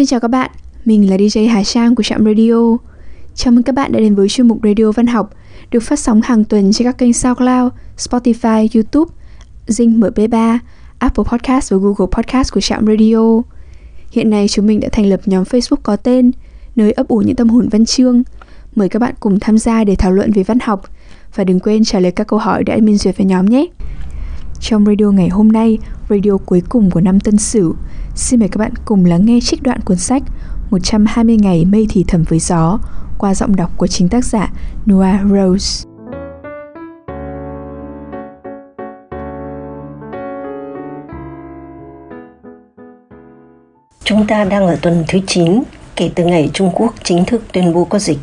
Xin chào các bạn, mình là DJ Hà Trang của Trạm Radio. Chào mừng các bạn đã đến với chuyên mục Radio Văn học được phát sóng hàng tuần trên các kênh SoundCloud, Spotify, YouTube, Zing MP3, Apple Podcast và Google Podcast của Trạm Radio. Hiện nay chúng mình đã thành lập nhóm Facebook có tên nơi ấp ủ những tâm hồn văn chương. Mời các bạn cùng tham gia để thảo luận về văn học và đừng quên trả lời các câu hỏi đã admin duyệt về nhóm nhé. Trong radio ngày hôm nay, radio cuối cùng của năm Tân Sửu, xin mời các bạn cùng lắng nghe trích đoạn cuốn sách 120 ngày mây thì thầm với gió qua giọng đọc của chính tác giả Noah Rose. Chúng ta đang ở tuần thứ 9 kể từ ngày Trung Quốc chính thức tuyên bố có dịch.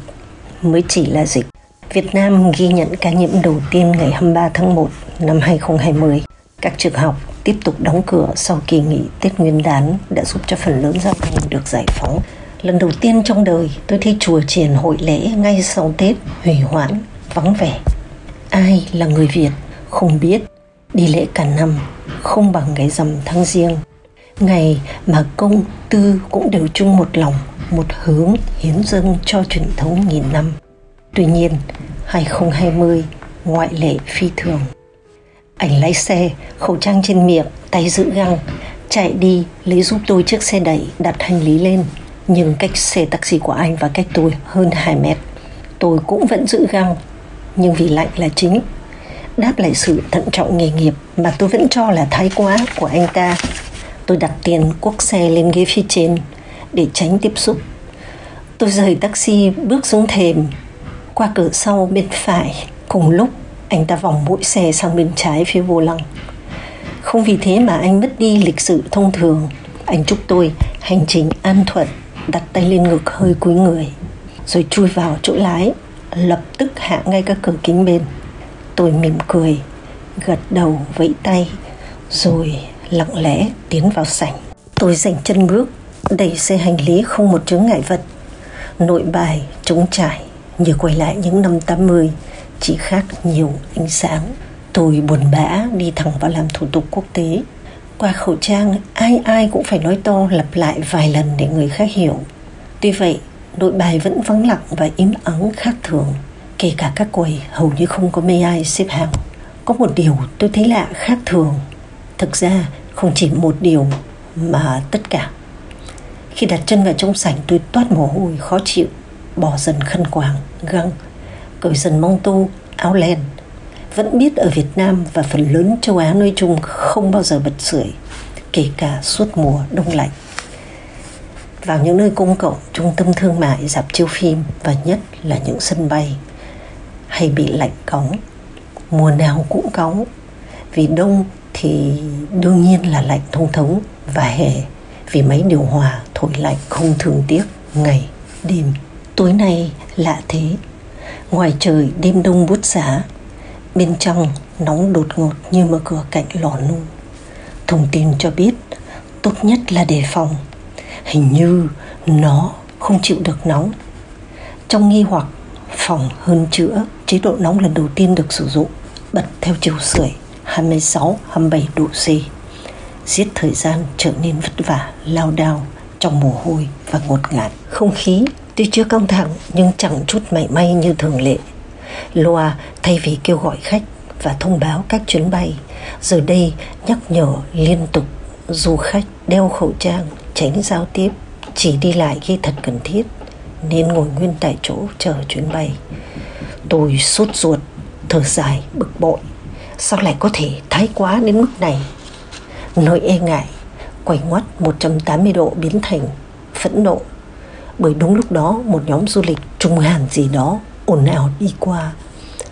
Mới chỉ là dịch. Việt Nam ghi nhận ca nhiễm đầu tiên ngày 23 tháng 1 năm 2020. Các trường học tiếp tục đóng cửa sau kỳ nghỉ Tết Nguyên đán đã giúp cho phần lớn giao thông được giải phóng. Lần đầu tiên trong đời tôi thấy chùa triển hội lễ ngay sau Tết hủy hoãn, vắng vẻ. Ai là người Việt không biết đi lễ cả năm không bằng ngày rằm tháng riêng. Ngày mà công tư cũng đều chung một lòng, một hướng hiến dâng cho truyền thống nghìn năm. Tuy nhiên, 2020 ngoại lệ phi thường. Ảnh lái xe, khẩu trang trên miệng, tay giữ găng, chạy đi lấy giúp tôi chiếc xe đẩy đặt hành lý lên. Nhưng cách xe taxi của anh và cách tôi hơn 2 mét. Tôi cũng vẫn giữ găng, nhưng vì lạnh là chính. Đáp lại sự thận trọng nghề nghiệp mà tôi vẫn cho là thái quá của anh ta. Tôi đặt tiền quốc xe lên ghế phía trên để tránh tiếp xúc. Tôi rời taxi bước xuống thềm qua cửa sau bên phải cùng lúc anh ta vòng mũi xe sang bên trái phía vô lăng. Không vì thế mà anh mất đi lịch sự thông thường. Anh chúc tôi hành trình an thuận, đặt tay lên ngực hơi cúi người, rồi chui vào chỗ lái, lập tức hạ ngay các cửa kính bên. Tôi mỉm cười, gật đầu vẫy tay, rồi lặng lẽ tiến vào sảnh. Tôi dành chân bước, đẩy xe hành lý không một chướng ngại vật. Nội bài trống trải, như quay lại những năm 80 chỉ khác nhiều ánh sáng. Tôi buồn bã đi thẳng vào làm thủ tục quốc tế. Qua khẩu trang, ai ai cũng phải nói to, lặp lại vài lần để người khác hiểu. Tuy vậy, đội bài vẫn vắng lặng và im ắng khác thường. Kể cả các quầy, hầu như không có mấy ai xếp hàng. Có một điều tôi thấy lạ khác thường. Thực ra, không chỉ một điều mà tất cả. Khi đặt chân vào trong sảnh, tôi toát mồ hôi, khó chịu bỏ dần khăn quàng, găng cởi dần mong tô, áo len. Vẫn biết ở Việt Nam và phần lớn châu Á nói chung không bao giờ bật sưởi, kể cả suốt mùa đông lạnh. Vào những nơi công cộng, trung tâm thương mại, dạp chiếu phim và nhất là những sân bay hay bị lạnh cóng, mùa nào cũng cóng. Vì đông thì đương nhiên là lạnh thông thống và hè, vì máy điều hòa thổi lạnh không thường tiếc ngày đêm. Tối nay lạ thế ngoài trời, đêm đông bút giá. Bên trong, nóng đột ngột như mở cửa cạnh lò nung. Thông tin cho biết, tốt nhất là đề phòng. Hình như nó không chịu được nóng. Trong nghi hoặc phòng hơn chữa, chế độ nóng lần đầu tiên được sử dụng, bật theo chiều sưởi 26 27 độ C. Giết thời gian trở nên vất vả, lao đao trong mồ hôi và ngột ngạt. Không khí Tuy chưa căng thẳng nhưng chẳng chút mảy may như thường lệ. Loa thay vì kêu gọi khách và thông báo các chuyến bay, giờ đây nhắc nhở liên tục du khách đeo khẩu trang, tránh giao tiếp, chỉ đi lại khi thật cần thiết, nên ngồi nguyên tại chỗ chờ chuyến bay. Tôi sốt ruột, thở dài, bực bội. Sao lại có thể thái quá đến mức này? Nỗi e ngại, quay ngoắt 180 độ biến thành phẫn nộ bởi đúng lúc đó, một nhóm du lịch trung hàn gì đó, ồn ào đi qua.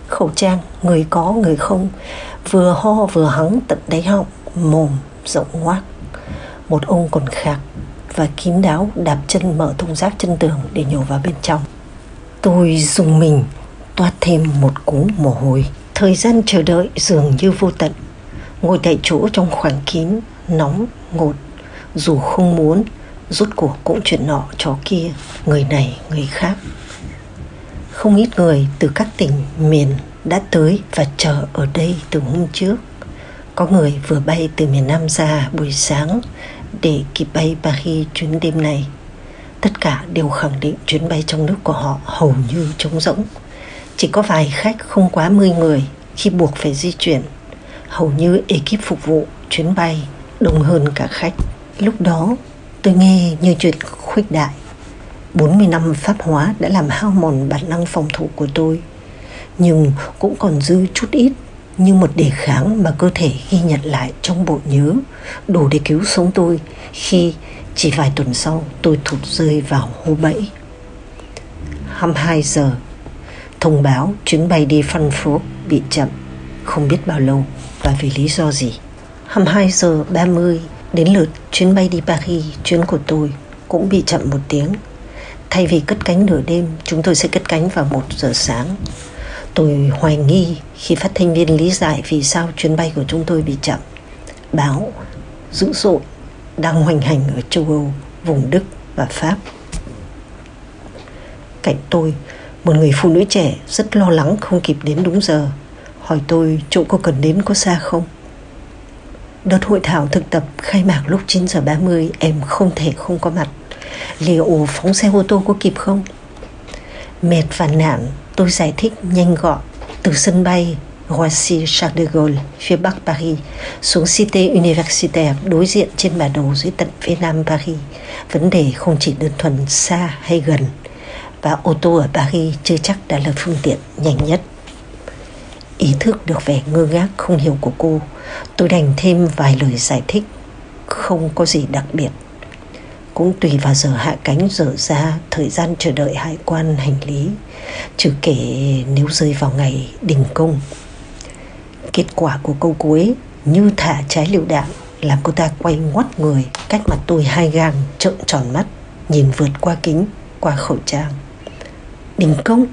Khẩu trang, người có, người không, vừa ho vừa hắng tận đáy họng, mồm rộng ngoác. Một ông còn khạc và kín đáo đạp chân mở thùng rác chân tường để nhổ vào bên trong. Tôi dùng mình toát thêm một cú mồ hôi. Thời gian chờ đợi dường như vô tận. Ngồi tại chỗ trong khoảng kín, nóng, ngột. Dù không muốn rút cuộc cũng chuyện nọ chó kia, người này, người khác không ít người từ các tỉnh miền đã tới và chờ ở đây từ hôm trước có người vừa bay từ miền Nam ra buổi sáng để kịp bay Paris chuyến đêm này tất cả đều khẳng định chuyến bay trong nước của họ hầu như trống rỗng. Chỉ có vài khách không quá 10 người khi buộc phải di chuyển. Hầu như ekip phục vụ chuyến bay đông hơn cả khách. Lúc đó tôi nghe như chuyện khuếch đại. 40 năm pháp hóa đã làm hao mòn bản năng phòng thủ của tôi. Nhưng cũng còn dư chút ít như một đề kháng mà cơ thể ghi nhận lại trong bộ nhớ, đủ để cứu sống tôi khi chỉ vài tuần sau tôi thụt rơi vào hố bẫy 22 giờ, thông báo chuyến bay đi Frankfurt bị chậm, không biết bao lâu và vì lý do gì 22 giờ 30 đến lượt chuyến bay đi Paris chuyến của tôi cũng bị chậm một tiếng thay vì cất cánh nửa đêm chúng tôi sẽ cất cánh vào một giờ sáng tôi hoài nghi khi phát thanh viên lý giải vì sao chuyến bay của chúng tôi bị chậm báo dữ dội đang hoành hành ở châu Âu, vùng Đức và Pháp. Cạnh tôi, một người phụ nữ trẻ rất lo lắng không kịp đến đúng giờ, hỏi tôi chỗ cô cần đến có xa không? Đợt hội thảo thực tập khai mạc lúc 9 giờ 30 em không thể không có mặt. Liệu phóng xe ô tô có kịp không? Mệt và nản, tôi giải thích nhanh gọn từ sân bay Roissy Charles de Gaulle, phía bắc Paris, xuống Cité Universitaire đối diện trên bản đồ dưới tận phía nam Paris. Vấn đề không chỉ đơn thuần xa hay gần, và ô tô ở Paris chưa chắc đã là phương tiện nhanh nhất. Ý thức được vẻ ngơ ngác không hiểu của cô, tôi đành thêm vài lời giải thích, không có gì đặc biệt. Cũng tùy vào giờ hạ cánh dở ra thời gian chờ đợi hải quan hành lý, trừ kể nếu rơi vào ngày đình công. Kết quả của câu cuối như thả trái lựu đạn làm cô ta quay ngoắt người cách mặt tôi hai gang trợn tròn mắt nhìn vượt qua kính qua khẩu trang. Đình công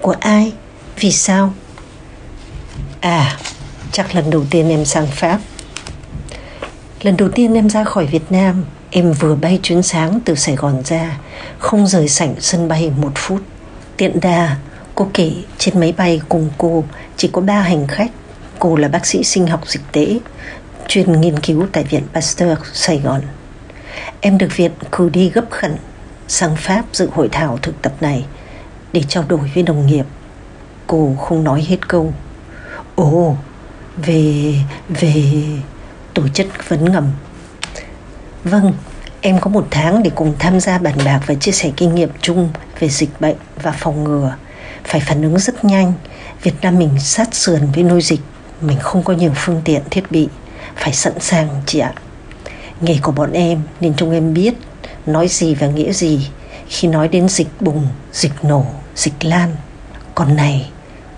của ai? Vì sao? À chắc lần đầu tiên em sang pháp lần đầu tiên em ra khỏi việt nam em vừa bay chuyến sáng từ sài gòn ra không rời sảnh sân bay một phút tiện đà cô kể trên máy bay cùng cô chỉ có ba hành khách Cô là bác sĩ sinh học dịch tễ, chuyên nghiên cứu tại Viện Pasteur Sài Gòn. Em được viện cử đi gấp khẩn sang Pháp dự hội thảo thực tập này để trao đổi với đồng nghiệp. Cô không nói hết câu. Ồ, về, về tổ chức vấn ngầm. Vâng, em có một tháng để cùng tham gia bàn bạc và chia sẻ kinh nghiệm chung về dịch bệnh và phòng ngừa. Phải phản ứng rất nhanh. Việt Nam mình sát sườn với nôi dịch mình không có nhiều phương tiện thiết bị phải sẵn sàng chị ạ nghề của bọn em nên chúng em biết nói gì và nghĩa gì khi nói đến dịch bùng dịch nổ dịch lan còn này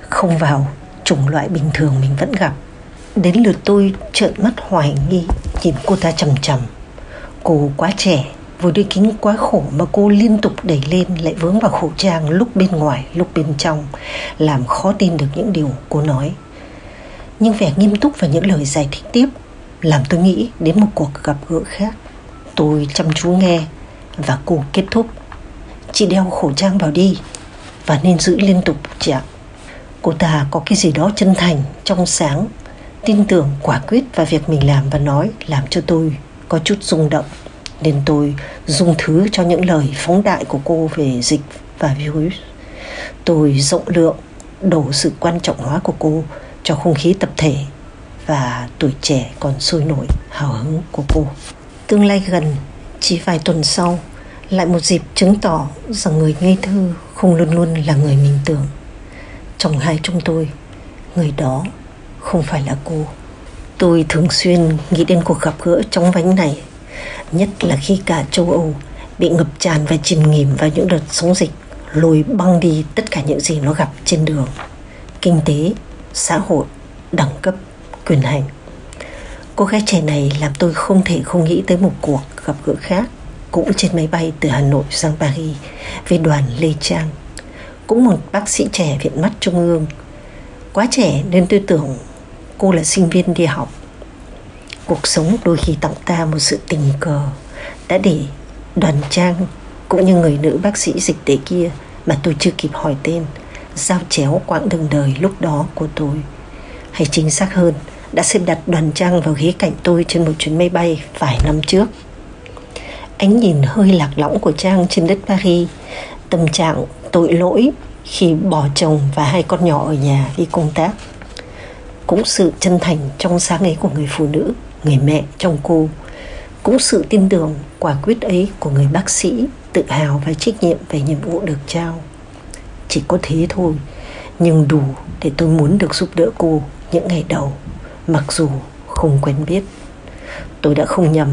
không vào chủng loại bình thường mình vẫn gặp. Đến lượt tôi trợn mắt hoài nghi, nhìn cô ta trầm trầm cô quá trẻ, vừa đôi kính quá khổ mà cô liên tục đẩy lên, lại vướng vào khẩu trang lúc bên ngoài, lúc bên trong, làm khó tin được những điều cô nói. Nhưng vẻ nghiêm túc và những lời giải thích tiếp làm tôi nghĩ đến một cuộc gặp gỡ khác. Tôi chăm chú nghe và cô kết thúc. Chị đeo khẩu trang vào đi và nên giữ liên tục chị ạ cô ta có cái gì đó chân thành trong sáng tin tưởng quả quyết vào việc mình làm và nói làm cho tôi có chút rung động nên tôi dung thứ cho những lời phóng đại của cô về dịch và virus tôi rộng lượng đổ sự quan trọng hóa của cô cho không khí tập thể và tuổi trẻ còn sôi nổi hào hứng của cô. Tương lai gần, chỉ vài tuần sau, lại một dịp chứng tỏ rằng người ngây thơ không luôn luôn là người mình tưởng. Trong hai chúng tôi, người đó không phải là cô. Tôi thường xuyên nghĩ đến cuộc gặp gỡ trong vánh này, nhất là khi cả châu Âu bị ngập tràn và chìm nghỉm vào những đợt sóng dịch lùi băng đi tất cả những gì nó gặp trên đường. Kinh tế, xã hội, đẳng cấp, quyền hành. Cô gái trẻ này làm tôi không thể không nghĩ tới một cuộc gặp gỡ khác cũng trên máy bay từ Hà Nội sang Paris với đoàn Lê Trang cũng một bác sĩ trẻ viện mắt trung ương. Quá trẻ nên tôi tưởng cô là sinh viên đi học. Cuộc sống đôi khi tặng ta một sự tình cờ đã để đoàn trang cũng như người nữ bác sĩ dịch tễ kia mà tôi chưa kịp hỏi tên giao chéo quãng đường đời lúc đó của tôi. Hay chính xác hơn đã xếp đặt đoàn trang vào ghế cạnh tôi trên một chuyến máy bay vài năm trước. Ánh nhìn hơi lạc lõng của Trang trên đất Paris, tâm trạng tội lỗi khi bỏ chồng và hai con nhỏ ở nhà đi công tác. Cũng sự chân thành trong sáng ấy của người phụ nữ, người mẹ trong cô. Cũng sự tin tưởng, quả quyết ấy của người bác sĩ, tự hào và trách nhiệm về nhiệm vụ được trao. Chỉ có thế thôi, nhưng đủ để tôi muốn được giúp đỡ cô những ngày đầu, mặc dù không quen biết. Tôi đã không nhầm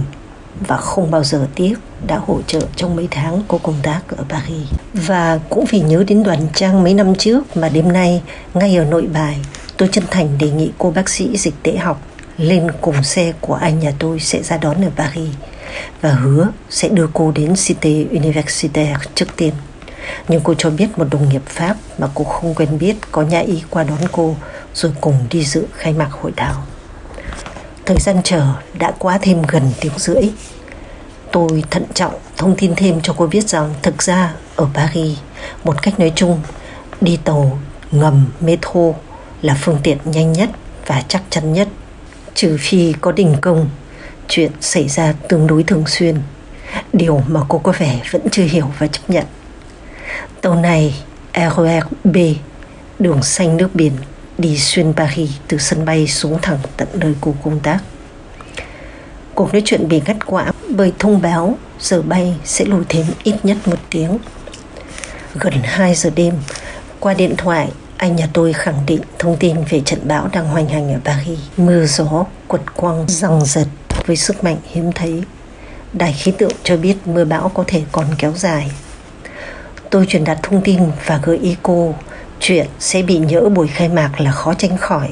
và không bao giờ tiếc đã hỗ trợ trong mấy tháng cô công tác ở Paris. Và cũng vì nhớ đến đoàn trang mấy năm trước mà đêm nay, ngay ở nội bài, tôi chân thành đề nghị cô bác sĩ dịch tễ học lên cùng xe của anh nhà tôi sẽ ra đón ở Paris và hứa sẽ đưa cô đến Cité Universitaire trước tiên. Nhưng cô cho biết một đồng nghiệp Pháp mà cô không quen biết có nhà ý qua đón cô, rồi cùng đi dự khai mạc hội thảo. Thời gian chờ đã quá thêm gần tiếng rưỡi. Tôi thận trọng thông tin thêm cho cô biết rằng thực ra ở Paris, một cách nói chung, đi tàu ngầm metro là phương tiện nhanh nhất và chắc chắn nhất. Trừ phi có đình công, chuyện xảy ra tương đối thường xuyên. Điều mà cô có vẻ vẫn chưa hiểu và chấp nhận. Tàu này RER B, đường xanh nước biển đi xuyên Paris từ sân bay xuống thẳng tận nơi cô công tác. Cuộc nói chuyện bị ngắt quãng bởi thông báo giờ bay sẽ lùi thêm ít nhất một tiếng. Gần 2 giờ đêm, qua điện thoại, anh nhà tôi khẳng định thông tin về trận bão đang hoành hành ở Paris. Mưa gió, quật quăng, răng giật với sức mạnh hiếm thấy. Đài khí tượng cho biết mưa bão có thể còn kéo dài. Tôi truyền đạt thông tin và gợi ý cô chuyện sẽ bị nhỡ buổi khai mạc là khó tránh khỏi.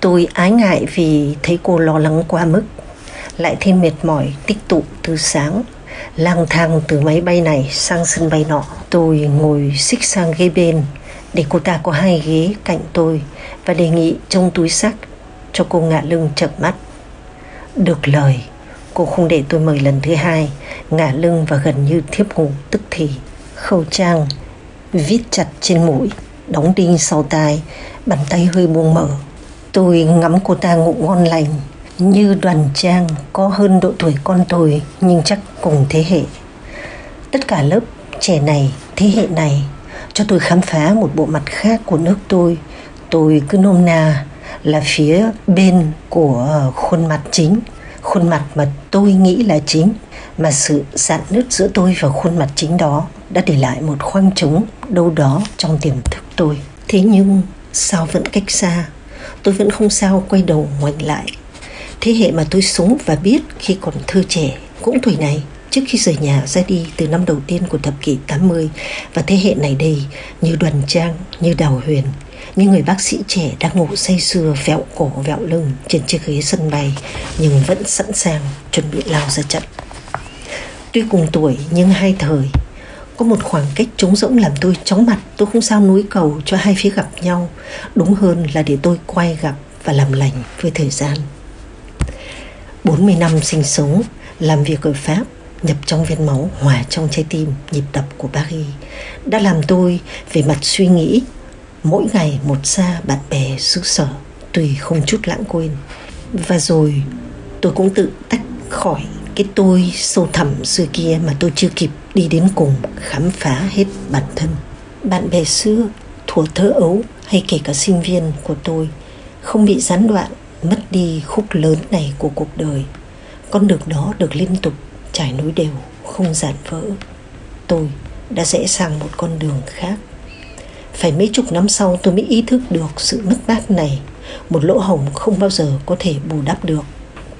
Tôi ái ngại vì thấy cô lo lắng quá mức, lại thêm mệt mỏi tích tụ từ sáng, lang thang từ máy bay này sang sân bay nọ. Tôi ngồi xích sang ghế bên để cô ta có hai ghế cạnh tôi và đề nghị trong túi sách cho cô ngả lưng chập mắt. Được lời, cô không để tôi mời lần thứ hai, ngả lưng và gần như thiếp ngủ tức thì. Khẩu trang viết chặt trên mũi đóng đinh sau tai, bàn tay hơi buông mở. Tôi ngắm cô ta ngủ ngon lành, như đoàn trang có hơn độ tuổi con tôi nhưng chắc cùng thế hệ. Tất cả lớp trẻ này, thế hệ này cho tôi khám phá một bộ mặt khác của nước tôi. Tôi cứ nôm na là phía bên của ờ, khuôn mặt chính, khuôn mặt mà tôi nghĩ là chính mà sự dạn nứt giữa tôi và khuôn mặt chính đó đã để lại một khoang trống đâu đó trong tiềm thức tôi. Thế nhưng sao vẫn cách xa? Tôi vẫn không sao quay đầu ngoảnh lại. Thế hệ mà tôi sống và biết khi còn thơ trẻ cũng tuổi này trước khi rời nhà ra đi từ năm đầu tiên của thập kỷ 80 và thế hệ này đây như đoàn trang, như đào huyền, như người bác sĩ trẻ đang ngủ say sưa vẹo cổ vẹo lưng trên chiếc ghế sân bay nhưng vẫn sẵn sàng chuẩn bị lao ra trận. Tuy cùng tuổi nhưng hai thời có một khoảng cách trống rỗng làm tôi chóng mặt. Tôi không sao núi cầu cho hai phía gặp nhau. Đúng hơn là để tôi quay gặp và làm lành với thời gian. 40 năm sinh sống, làm việc ở Pháp Nhập trong viên máu, hòa trong trái tim, nhịp đập của Paris Đã làm tôi về mặt suy nghĩ Mỗi ngày một xa bạn bè xứ sở Tùy không chút lãng quên. Và rồi tôi cũng tự tách khỏi cái tôi sâu thẳm xưa kia mà tôi chưa kịp đi đến cùng khám phá hết bản thân. Bạn bè xưa, thuở thơ ấu hay kể cả sinh viên của tôi không bị gián đoạn, mất đi khúc lớn này của cuộc đời. Con đường đó được liên tục trải nối đều, không giản vỡ. Tôi đã rẽ sang một con đường khác. Phải mấy chục năm sau tôi mới ý thức được sự mất mát này, một lỗ hổng không bao giờ có thể bù đắp được.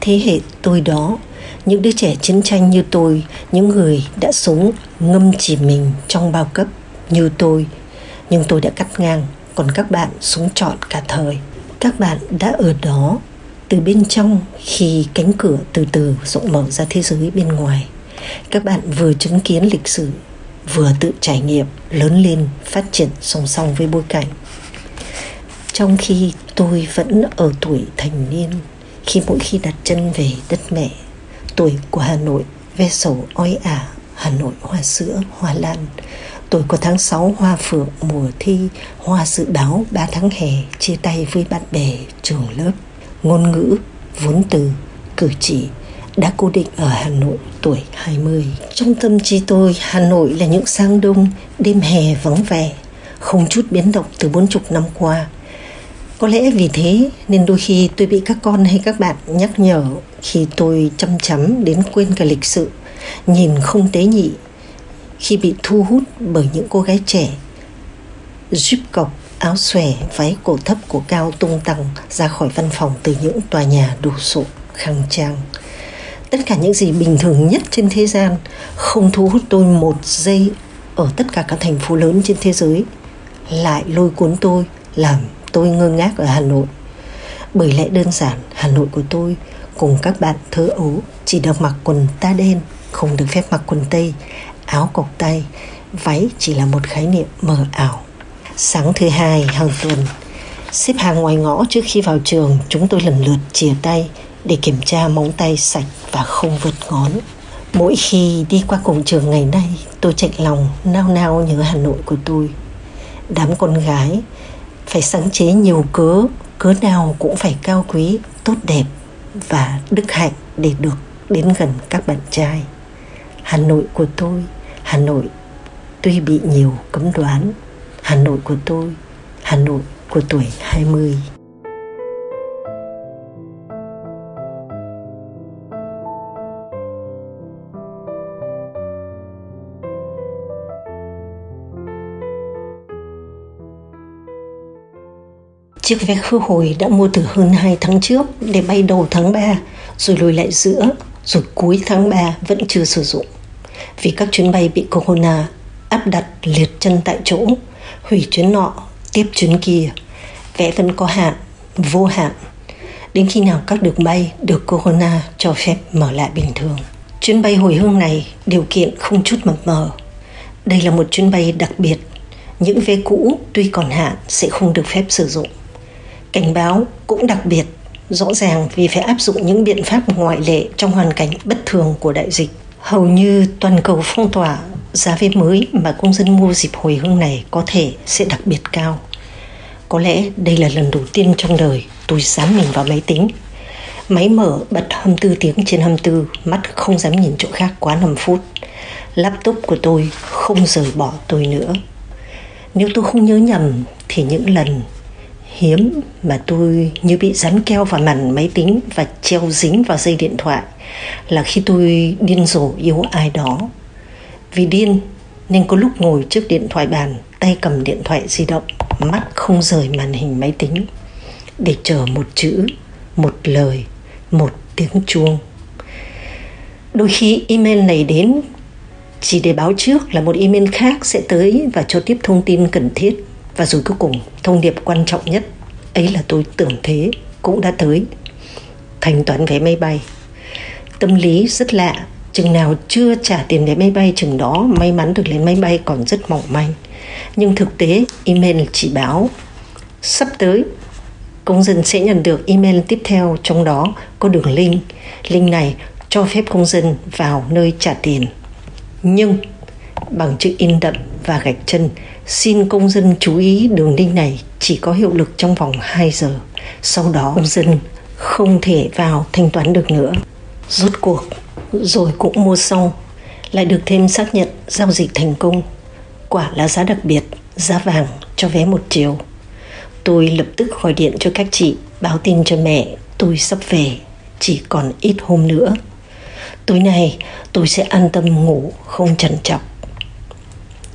Thế hệ tôi đó những đứa trẻ chiến tranh như tôi, những người đã sống ngâm chỉ mình trong bao cấp như tôi. Nhưng tôi đã cắt ngang, còn các bạn sống trọn cả thời. Các bạn đã ở đó, từ bên trong, khi cánh cửa từ từ rộng mở ra thế giới bên ngoài. Các bạn vừa chứng kiến lịch sử, vừa tự trải nghiệm lớn lên, phát triển song song với bối cảnh. Trong khi tôi vẫn ở tuổi thành niên, khi mỗi khi đặt chân về đất mẹ tuổi của Hà Nội ve sầu oi ả Hà Nội hoa sữa hoa lan tuổi của tháng 6 hoa phượng mùa thi hoa dự báo 3 tháng hè chia tay với bạn bè trường lớp ngôn ngữ vốn từ cử chỉ đã cố định ở Hà Nội tuổi 20. Trong tâm trí tôi, Hà Nội là những sáng đông, đêm hè vắng vẻ, không chút biến động từ bốn chục năm qua. Có lẽ vì thế nên đôi khi tôi bị các con hay các bạn nhắc nhở khi tôi chăm chắm đến quên cả lịch sự, nhìn không tế nhị, khi bị thu hút bởi những cô gái trẻ giúp cọc áo xòe váy cổ thấp cổ cao tung tăng ra khỏi văn phòng từ những tòa nhà đồ sộ khang trang. Tất cả những gì bình thường nhất trên thế gian không thu hút tôi một giây ở tất cả các thành phố lớn trên thế giới lại lôi cuốn tôi làm tôi ngơ ngác ở hà nội. Bởi lẽ đơn giản, hà nội của tôi cùng các bạn thơ ấu chỉ được mặc quần ta đen, không được phép mặc quần tây. Áo cộc tay, váy chỉ là một khái niệm mờ ảo. Sáng thứ hai hàng tuần, xếp hàng ngoài ngõ trước khi vào trường, chúng tôi lần lượt chìa tay để kiểm tra móng tay sạch và không vượt ngón. Mỗi khi đi qua cổng trường ngày nay, tôi chạy lòng nao nao nhớ hà nội của tôi. Đám con gái phải sáng chế nhiều cớ cớ nào cũng phải cao quý, tốt đẹp và đức hạnh để được đến gần các bạn trai. Hà nội của tôi, hà nội tuy bị nhiều cấm đoán. Hà nội của tôi, hà nội của tuổi 20 Chiếc vé khứ hồi đã mua từ hơn 2 tháng trước để bay đầu tháng 3, rồi lùi lại giữa, rồi cuối tháng 3 vẫn chưa sử dụng. Vì các chuyến bay bị corona áp đặt liệt chân tại chỗ, hủy chuyến nọ, tiếp chuyến kia. Vé vẫn có hạn, vô hạn. Đến khi nào các đường bay được corona cho phép mở lại bình thường. Chuyến bay hồi hương này điều kiện không chút mập mờ. Đây là một chuyến bay đặc biệt. Những vé cũ tuy còn hạn sẽ không được phép sử dụng cảnh báo cũng đặc biệt rõ ràng vì phải áp dụng những biện pháp ngoại lệ trong hoàn cảnh bất thường của đại dịch hầu như toàn cầu phong tỏa giá vé mới mà công dân mua dịp hồi hương này có thể sẽ đặc biệt cao có lẽ đây là lần đầu tiên trong đời tôi dám mình vào máy tính Máy mở bật 24 tiếng trên 24, mắt không dám nhìn chỗ khác quá 5 phút. Laptop của tôi không rời bỏ tôi nữa. Nếu tôi không nhớ nhầm thì những lần hiếm mà tôi như bị dán keo vào màn máy tính và treo dính vào dây điện thoại là khi tôi điên rồ yêu ai đó. Vì điên nên có lúc ngồi trước điện thoại bàn, tay cầm điện thoại di động, mắt không rời màn hình máy tính để chờ một chữ, một lời, một tiếng chuông. Đôi khi email này đến chỉ để báo trước là một email khác sẽ tới và cho tiếp thông tin cần thiết và rồi cuối cùng, thông điệp quan trọng nhất, ấy là tôi tưởng thế cũng đã tới. Thanh toán vé máy bay. Tâm lý rất lạ, chừng nào chưa trả tiền vé máy bay, chừng đó may mắn được lên máy bay còn rất mỏng manh. Nhưng thực tế, email chỉ báo. Sắp tới, công dân sẽ nhận được email tiếp theo, trong đó có đường link. Link này cho phép công dân vào nơi trả tiền. Nhưng, bằng chữ in đậm và gạch chân xin công dân chú ý đường link này chỉ có hiệu lực trong vòng 2 giờ. Sau đó công dân không thể vào thanh toán được nữa. Rốt cuộc rồi cũng mua xong lại được thêm xác nhận giao dịch thành công. Quả là giá đặc biệt, giá vàng cho vé một chiều. Tôi lập tức gọi điện cho các chị báo tin cho mẹ tôi sắp về, chỉ còn ít hôm nữa. Tối nay tôi sẽ an tâm ngủ không trằn trọc.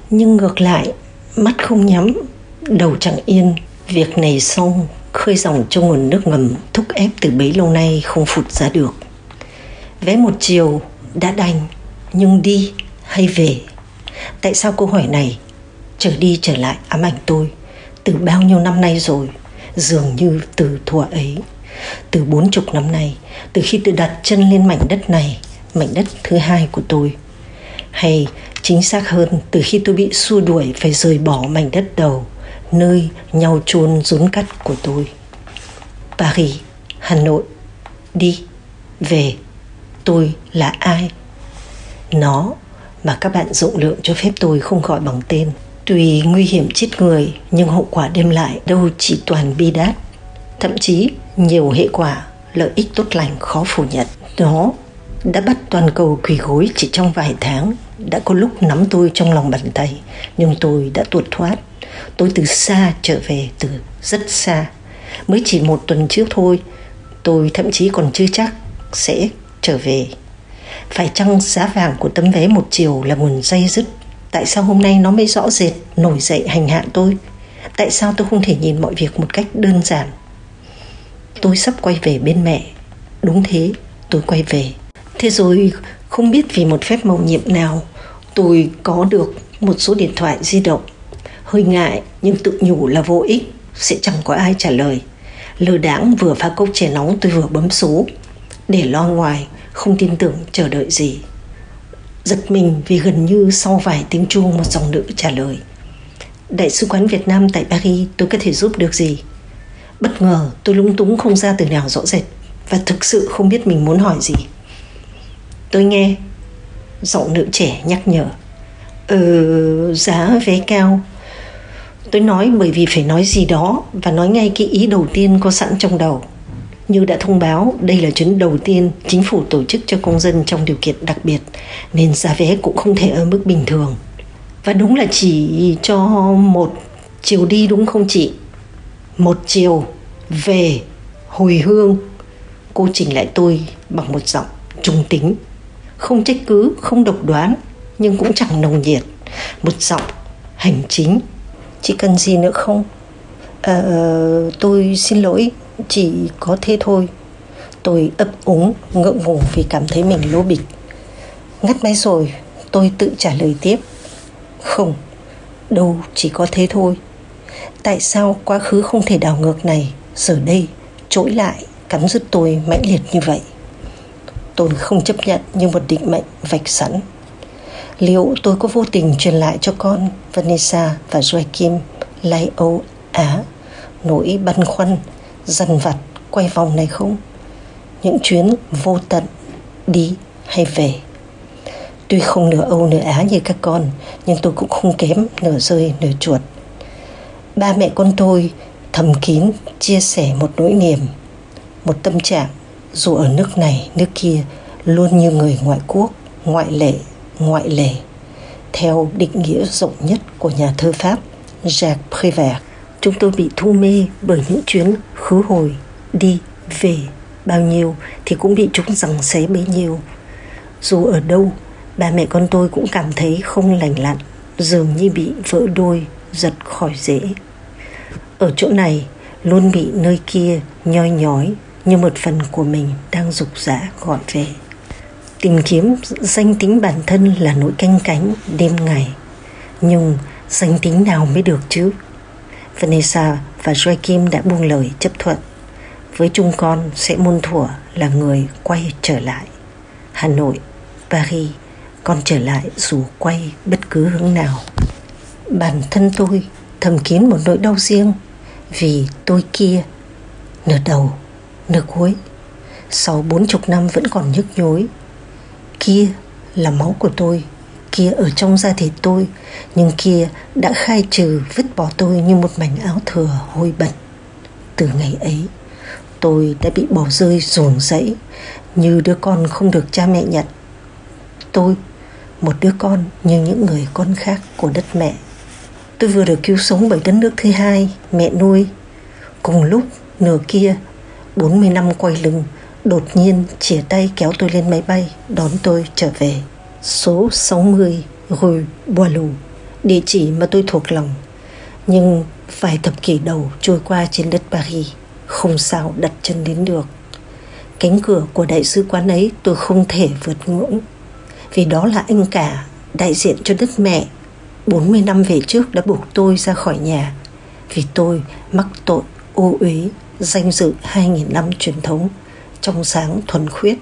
Nhưng ngược lại mắt không nhắm, đầu chẳng yên. Việc này xong, khơi dòng cho nguồn nước ngầm thúc ép từ bấy lâu nay không phụt ra được. Vé một chiều đã đành, nhưng đi hay về? Tại sao câu hỏi này? Trở đi trở lại ám ảnh tôi. Từ bao nhiêu năm nay rồi, dường như từ thuở ấy. Từ bốn chục năm nay, từ khi tôi đặt chân lên mảnh đất này, mảnh đất thứ hai của tôi. Hay chính xác hơn từ khi tôi bị xua đuổi phải rời bỏ mảnh đất đầu, nơi nhau chôn rốn cắt của tôi. Paris, hà nội. Đi, về. Tôi là ai? Nó mà các bạn rộng lượng cho phép tôi không gọi bằng tên. Tuy nguy hiểm chết người, nhưng hậu quả đem lại đâu chỉ toàn bi đát. Thậm chí nhiều hệ quả, lợi ích tốt lành khó phủ nhận. Nó đã bắt toàn cầu quỳ gối chỉ trong vài tháng. Đã có lúc nắm tôi trong lòng bàn tay, nhưng tôi đã tuột thoát. Tôi từ xa trở về, từ rất xa. Mới chỉ một tuần trước thôi, tôi thậm chí còn chưa chắc sẽ trở về. Phải chăng giá vàng của tấm vé một chiều là nguồn dây dứt? Tại sao hôm nay nó mới rõ rệt, nổi dậy hành hạ tôi? Tại sao tôi không thể nhìn mọi việc một cách đơn giản? Tôi sắp quay về bên mẹ. Đúng thế, tôi quay về thế rồi không biết vì một phép màu nhiệm nào tôi có được một số điện thoại di động. Hơi ngại, nhưng tự nhủ là vô ích, sẽ chẳng có ai trả lời. Lơ đãng vừa pha cốc chè nóng tôi vừa bấm số, để lo ngoài, không tin tưởng chờ đợi gì. Giật mình vì gần như sau vài tiếng chuông một dòng nữ trả lời. Đại sứ quán việt nam tại paris, tôi có thể giúp được gì? Bất ngờ, tôi lúng túng không ra từ nào rõ rệt và thực sự không biết mình muốn hỏi gì tôi nghe. Giọng nữ trẻ nhắc nhở. Ờ giá vé cao. Tôi nói bởi vì phải nói gì đó và nói ngay cái ý đầu tiên có sẵn trong đầu. Như đã thông báo, đây là chuyến đầu tiên chính phủ tổ chức cho công dân trong điều kiện đặc biệt, nên giá vé cũng không thể ở mức bình thường. Và đúng là chỉ cho một chiều đi đúng không chị? Một chiều về hồi hương. Cô chỉnh lại tôi bằng một giọng trung tính không trách cứ không độc đoán nhưng cũng chẳng nồng nhiệt. Một giọng hành chính chị cần gì nữa không? À, tôi xin lỗi chỉ có thế thôi. Tôi ấp úng ngượng ngùng vì cảm thấy mình lố bịch. Ngắt máy rồi tôi tự trả lời tiếp. Không đâu chỉ có thế thôi. Tại sao quá khứ không thể đảo ngược này? Giờ đây trỗi lại cắn rứt tôi mãnh liệt như vậy tôi không chấp nhận như một định mệnh vạch sẵn. Liệu tôi có vô tình truyền lại cho con Vanessa và Joachim lấy Âu Á nỗi băn khoăn, dằn vặt, quay vòng này không? Những chuyến vô tận đi hay về? Tuy không nửa âu nửa á như các con, nhưng tôi cũng không kém nửa rơi nửa chuột. Ba mẹ con tôi thầm kín chia sẻ một nỗi niềm, một tâm trạng dù ở nước này, nước kia luôn như người ngoại quốc, ngoại lệ ngoại lệ theo định nghĩa rộng nhất của nhà thơ pháp, Jacques Prévert. Chúng tôi bị thu mê bởi những chuyến khứ hồi đi về bao nhiêu thì cũng bị chúng rằng xé bấy nhiêu. Dù ở đâu, ba mẹ con tôi cũng cảm thấy không lành lặn, dường như bị vỡ đôi, giật khỏi rễ. Ở chỗ này, luôn bị nơi kia nhoi nhói như một phần của mình đang rục rã gọi về tìm kiếm danh tính bản thân là nỗi canh cánh đêm ngày nhưng danh tính nào mới được chứ? Vanessa và Joaquim đã buông lời chấp thuận. Với chúng con sẽ muôn thuở là người quay trở lại. Hà Nội, Paris con trở lại dù quay bất cứ hướng nào. Bản thân tôi thầm kín một nỗi đau riêng vì tôi kia nửa đầu nửa cuối sau bốn chục năm vẫn còn nhức nhối. Kia là máu của tôi, kia ở trong da thịt tôi, nhưng kia đã khai trừ vứt bỏ tôi như một mảnh áo thừa hôi bẩn. Từ ngày ấy, tôi đã bị bỏ rơi ruồng rẫy như đứa con không được cha mẹ nhận. Tôi, một đứa con như những người con khác của đất mẹ. Tôi vừa được cứu sống bởi đất nước thứ hai, mẹ nuôi. Cùng lúc, nửa kia 40 năm quay lưng đột nhiên chìa tay kéo tôi lên máy bay đón tôi trở về số 60 Rue Boileau, địa chỉ mà tôi thuộc lòng. Nhưng vài thập kỷ đầu trôi qua trên đất Paris, không sao đặt chân đến được. Cánh cửa của đại sứ quán ấy tôi không thể vượt ngưỡng, vì đó là anh cả đại diện cho đất mẹ 40 năm về trước đã buộc tôi ra khỏi nhà vì tôi mắc tội ô uế danh dự 2.000 năm truyền thống trong sáng thuần khuyết.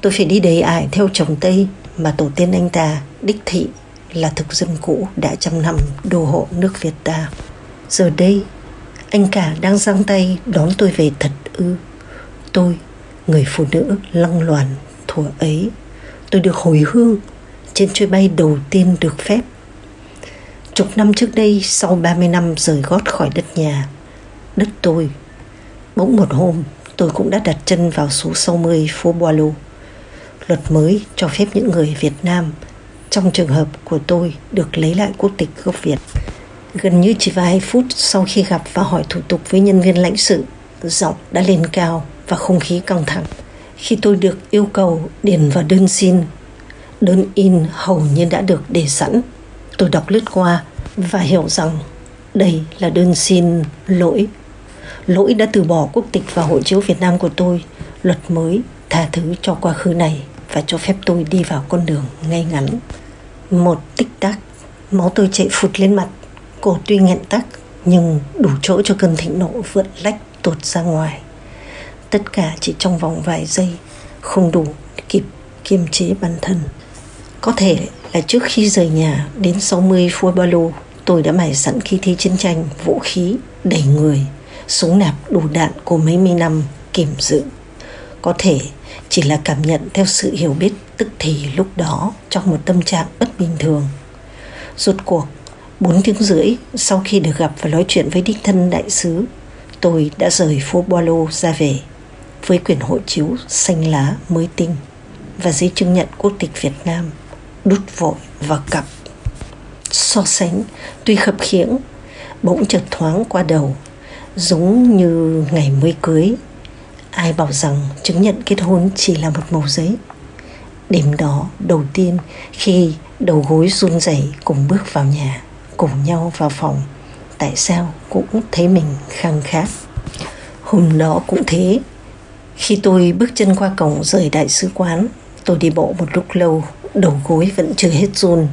Tôi phải đi đầy ải theo chồng Tây mà tổ tiên anh ta đích thị là thực dân cũ đã trăm năm đô hộ nước Việt ta. Giờ đây, anh cả đang giang tay đón tôi về thật ư. Tôi, người phụ nữ lăng loàn thuở ấy, tôi được hồi hương trên chuyến bay đầu tiên được phép. Chục năm trước đây, sau 30 năm rời gót khỏi đất nhà, đất tôi, bỗng một hôm tôi cũng đã đặt chân vào số 60 phố Boileau luật mới cho phép những người Việt Nam trong trường hợp của tôi được lấy lại quốc tịch gốc Việt. Gần như chỉ vài phút sau khi gặp và hỏi thủ tục với nhân viên lãnh sự, giọng đã lên cao và không khí căng thẳng. Khi tôi được yêu cầu điền vào đơn xin, đơn in hầu như đã được để sẵn. Tôi đọc lướt qua và hiểu rằng đây là đơn xin lỗi. Lỗi đã từ bỏ quốc tịch và hộ chiếu Việt Nam của tôi. Luật mới tha thứ cho quá khứ này và cho phép tôi đi vào con đường ngay ngắn. Một tích tắc, máu tôi chạy phụt lên mặt, cổ tuy nghẹn tắc nhưng đủ chỗ cho cơn thịnh nộ vượt lách tuột ra ngoài. Tất cả chỉ trong vòng vài giây, không đủ kịp kiềm chế bản thân. Có thể là trước khi rời nhà đến 60 phút ba lô, tôi đã mải sẵn khí thế chiến tranh, vũ khí, đầy người, súng nạp đủ đạn của mấy mươi năm kiểm giữ. Có thể chỉ là cảm nhận theo sự hiểu biết tức thì lúc đó trong một tâm trạng bất bình thường. Rốt cuộc, bốn tiếng rưỡi sau khi được gặp và nói chuyện với đích thân đại sứ, tôi đã rời phố Boalo ra về với quyển hộ chiếu xanh lá mới tinh và giấy chứng nhận quốc tịch Việt Nam đút vội vào cặp. So sánh, tuy khập khiễng, bỗng chợt thoáng qua đầu, giống như ngày mới cưới, ai bảo rằng chứng nhận kết hôn chỉ là một màu giấy. Đêm đó, đầu tiên, khi đầu gối run rẩy cùng bước vào nhà, cùng nhau vào phòng, tại sao cũng thấy mình khăng khát? Hôm đó cũng thế. Khi tôi bước chân qua cổng rời đại sứ quán, tôi đi bộ một lúc lâu, đầu gối vẫn chưa hết run.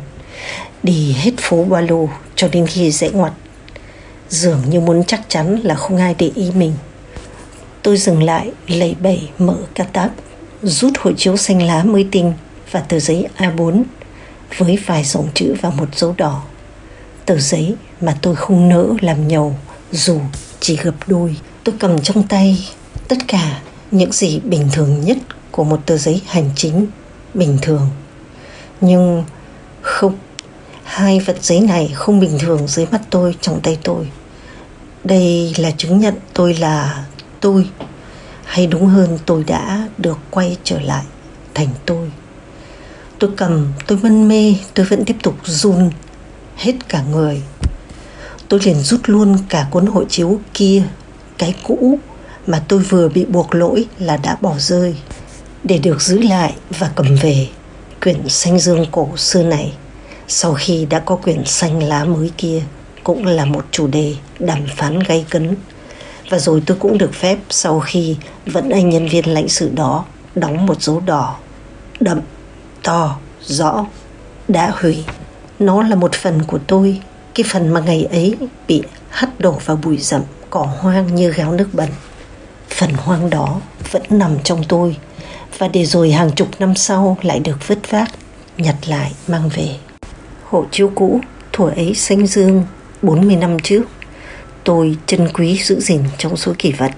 Đi hết phố ba lô cho đến khi dễ ngoặt dường như muốn chắc chắn là không ai để ý mình Tôi dừng lại, lầy bẩy mở ca táp, rút hộ chiếu xanh lá mới tinh và tờ giấy A4 với vài dòng chữ và một dấu đỏ. Tờ giấy mà tôi không nỡ làm nhầu dù chỉ gập đôi. Tôi cầm trong tay tất cả những gì bình thường nhất của một tờ giấy hành chính bình thường. Nhưng không, hai vật giấy này không bình thường dưới mắt tôi trong tay tôi. Đây là chứng nhận tôi là tôi. Hay đúng hơn, tôi đã được quay trở lại thành tôi. Tôi cầm, tôi mân mê, tôi vẫn tiếp tục run hết cả người. Tôi liền rút luôn cả cuốn hộ chiếu kia. Cái cũ mà tôi vừa bị buộc lỗi là đã bỏ rơi. Để được giữ lại và cầm về quyển xanh dương cổ xưa này, sau khi đã có quyển xanh lá mới kia cũng là một chủ đề đàm phán gay cấn. Và rồi tôi cũng được phép sau khi vẫn anh nhân viên lãnh sự đó đóng một dấu đỏ đậm, to, rõ, đã hủy. Nó là một phần của tôi. Cái phần mà ngày ấy bị hắt đổ vào bụi rậm, cỏ hoang như gáo nước bẩn. Phần hoang đó vẫn nằm trong tôi. Và để rồi hàng chục năm sau lại được vứt vác, nhặt lại, mang về. Hộ chiếu cũ, thuở ấy xanh dương 40 năm trước tôi trân quý giữ gìn trong số kỷ vật.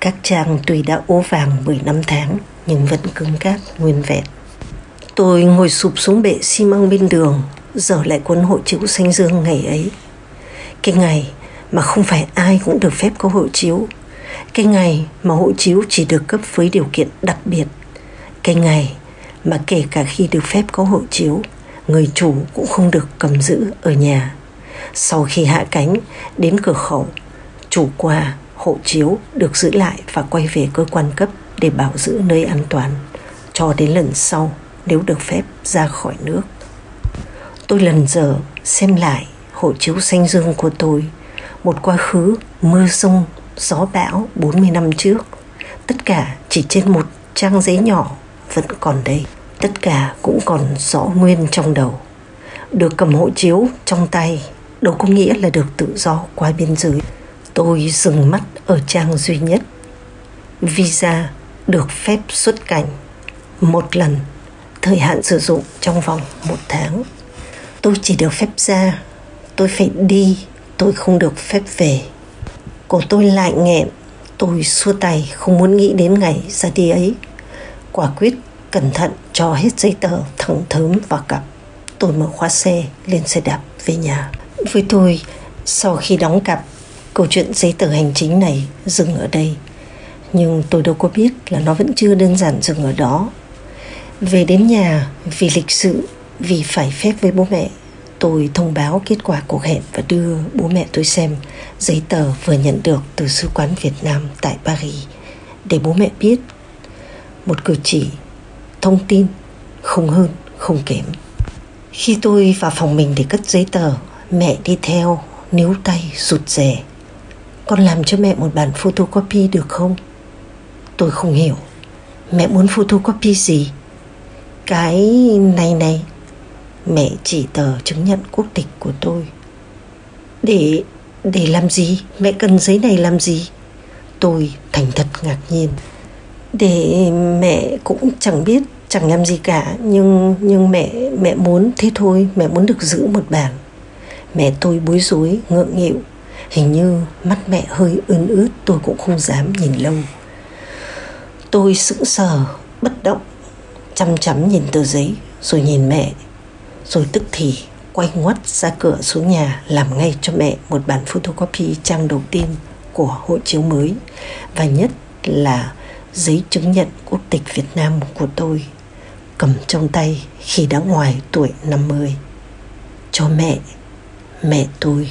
Các trang tuy đã ố vàng 10 năm tháng nhưng vẫn cứng cáp nguyên vẹn. Tôi ngồi sụp xuống bệ xi măng bên đường, dở lại cuốn hộ chiếu xanh dương ngày ấy. Cái ngày mà không phải ai cũng được phép có hộ chiếu. Cái ngày mà hộ chiếu chỉ được cấp với điều kiện đặc biệt. Cái ngày mà kể cả khi được phép có hộ chiếu, người chủ cũng không được cầm giữ ở nhà sau khi hạ cánh đến cửa khẩu, chủ quà, hộ chiếu được giữ lại và quay về cơ quan cấp để bảo giữ nơi an toàn cho đến lần sau nếu được phép ra khỏi nước. Tôi lần giờ xem lại hộ chiếu xanh dương của tôi, một quá khứ mưa sông, gió bão 40 năm trước. Tất cả chỉ trên một trang giấy nhỏ vẫn còn đây. Tất cả cũng còn rõ nguyên trong đầu. Được cầm hộ chiếu trong tay đâu có nghĩa là được tự do qua biên giới. Tôi dừng mắt ở trang duy nhất. Visa được phép xuất cảnh một lần, thời hạn sử dụng trong vòng một tháng. Tôi chỉ được phép ra, tôi phải đi, tôi không được phép về. Cổ tôi lại nghẹn, tôi xua tay không muốn nghĩ đến ngày ra đi ấy. Quả quyết cẩn thận cho hết giấy tờ thẳng thớm vào cặp. Tôi mở khóa xe lên xe đạp về nhà. Với tôi, sau khi đóng cặp, câu chuyện giấy tờ hành chính này dừng ở đây. Nhưng tôi đâu có biết là nó vẫn chưa đơn giản dừng ở đó. Về đến nhà vì lịch sự, vì phải phép với bố mẹ, tôi thông báo kết quả cuộc hẹn và đưa bố mẹ tôi xem giấy tờ vừa nhận được từ sứ quán Việt Nam tại Paris để bố mẹ biết một cử chỉ thông tin không hơn không kém khi tôi vào phòng mình để cất giấy tờ mẹ đi theo, níu tay, rụt rè. Con làm cho mẹ một bản photocopy được không? Tôi không hiểu. Mẹ muốn photocopy gì? Cái này này. Mẹ chỉ tờ chứng nhận quốc tịch của tôi. Để để làm gì? Mẹ cần giấy này làm gì? Tôi thành thật ngạc nhiên. Để mẹ cũng chẳng biết, chẳng làm gì cả. Nhưng nhưng mẹ mẹ muốn, thế thôi. Mẹ muốn được giữ một bản mẹ tôi bối rối ngượng nghịu. Hình như mắt mẹ hơi ươn ướt tôi cũng không dám nhìn lâu. Tôi sững sờ bất động chăm chăm nhìn tờ giấy rồi nhìn mẹ. Rồi tức thì quay ngoắt ra cửa xuống nhà làm ngay cho mẹ một bản photocopy trang đầu tiên của hộ chiếu mới và nhất là giấy chứng nhận quốc tịch Việt Nam của tôi cầm trong tay khi đã ngoài tuổi 50 cho mẹ, mẹ tôi.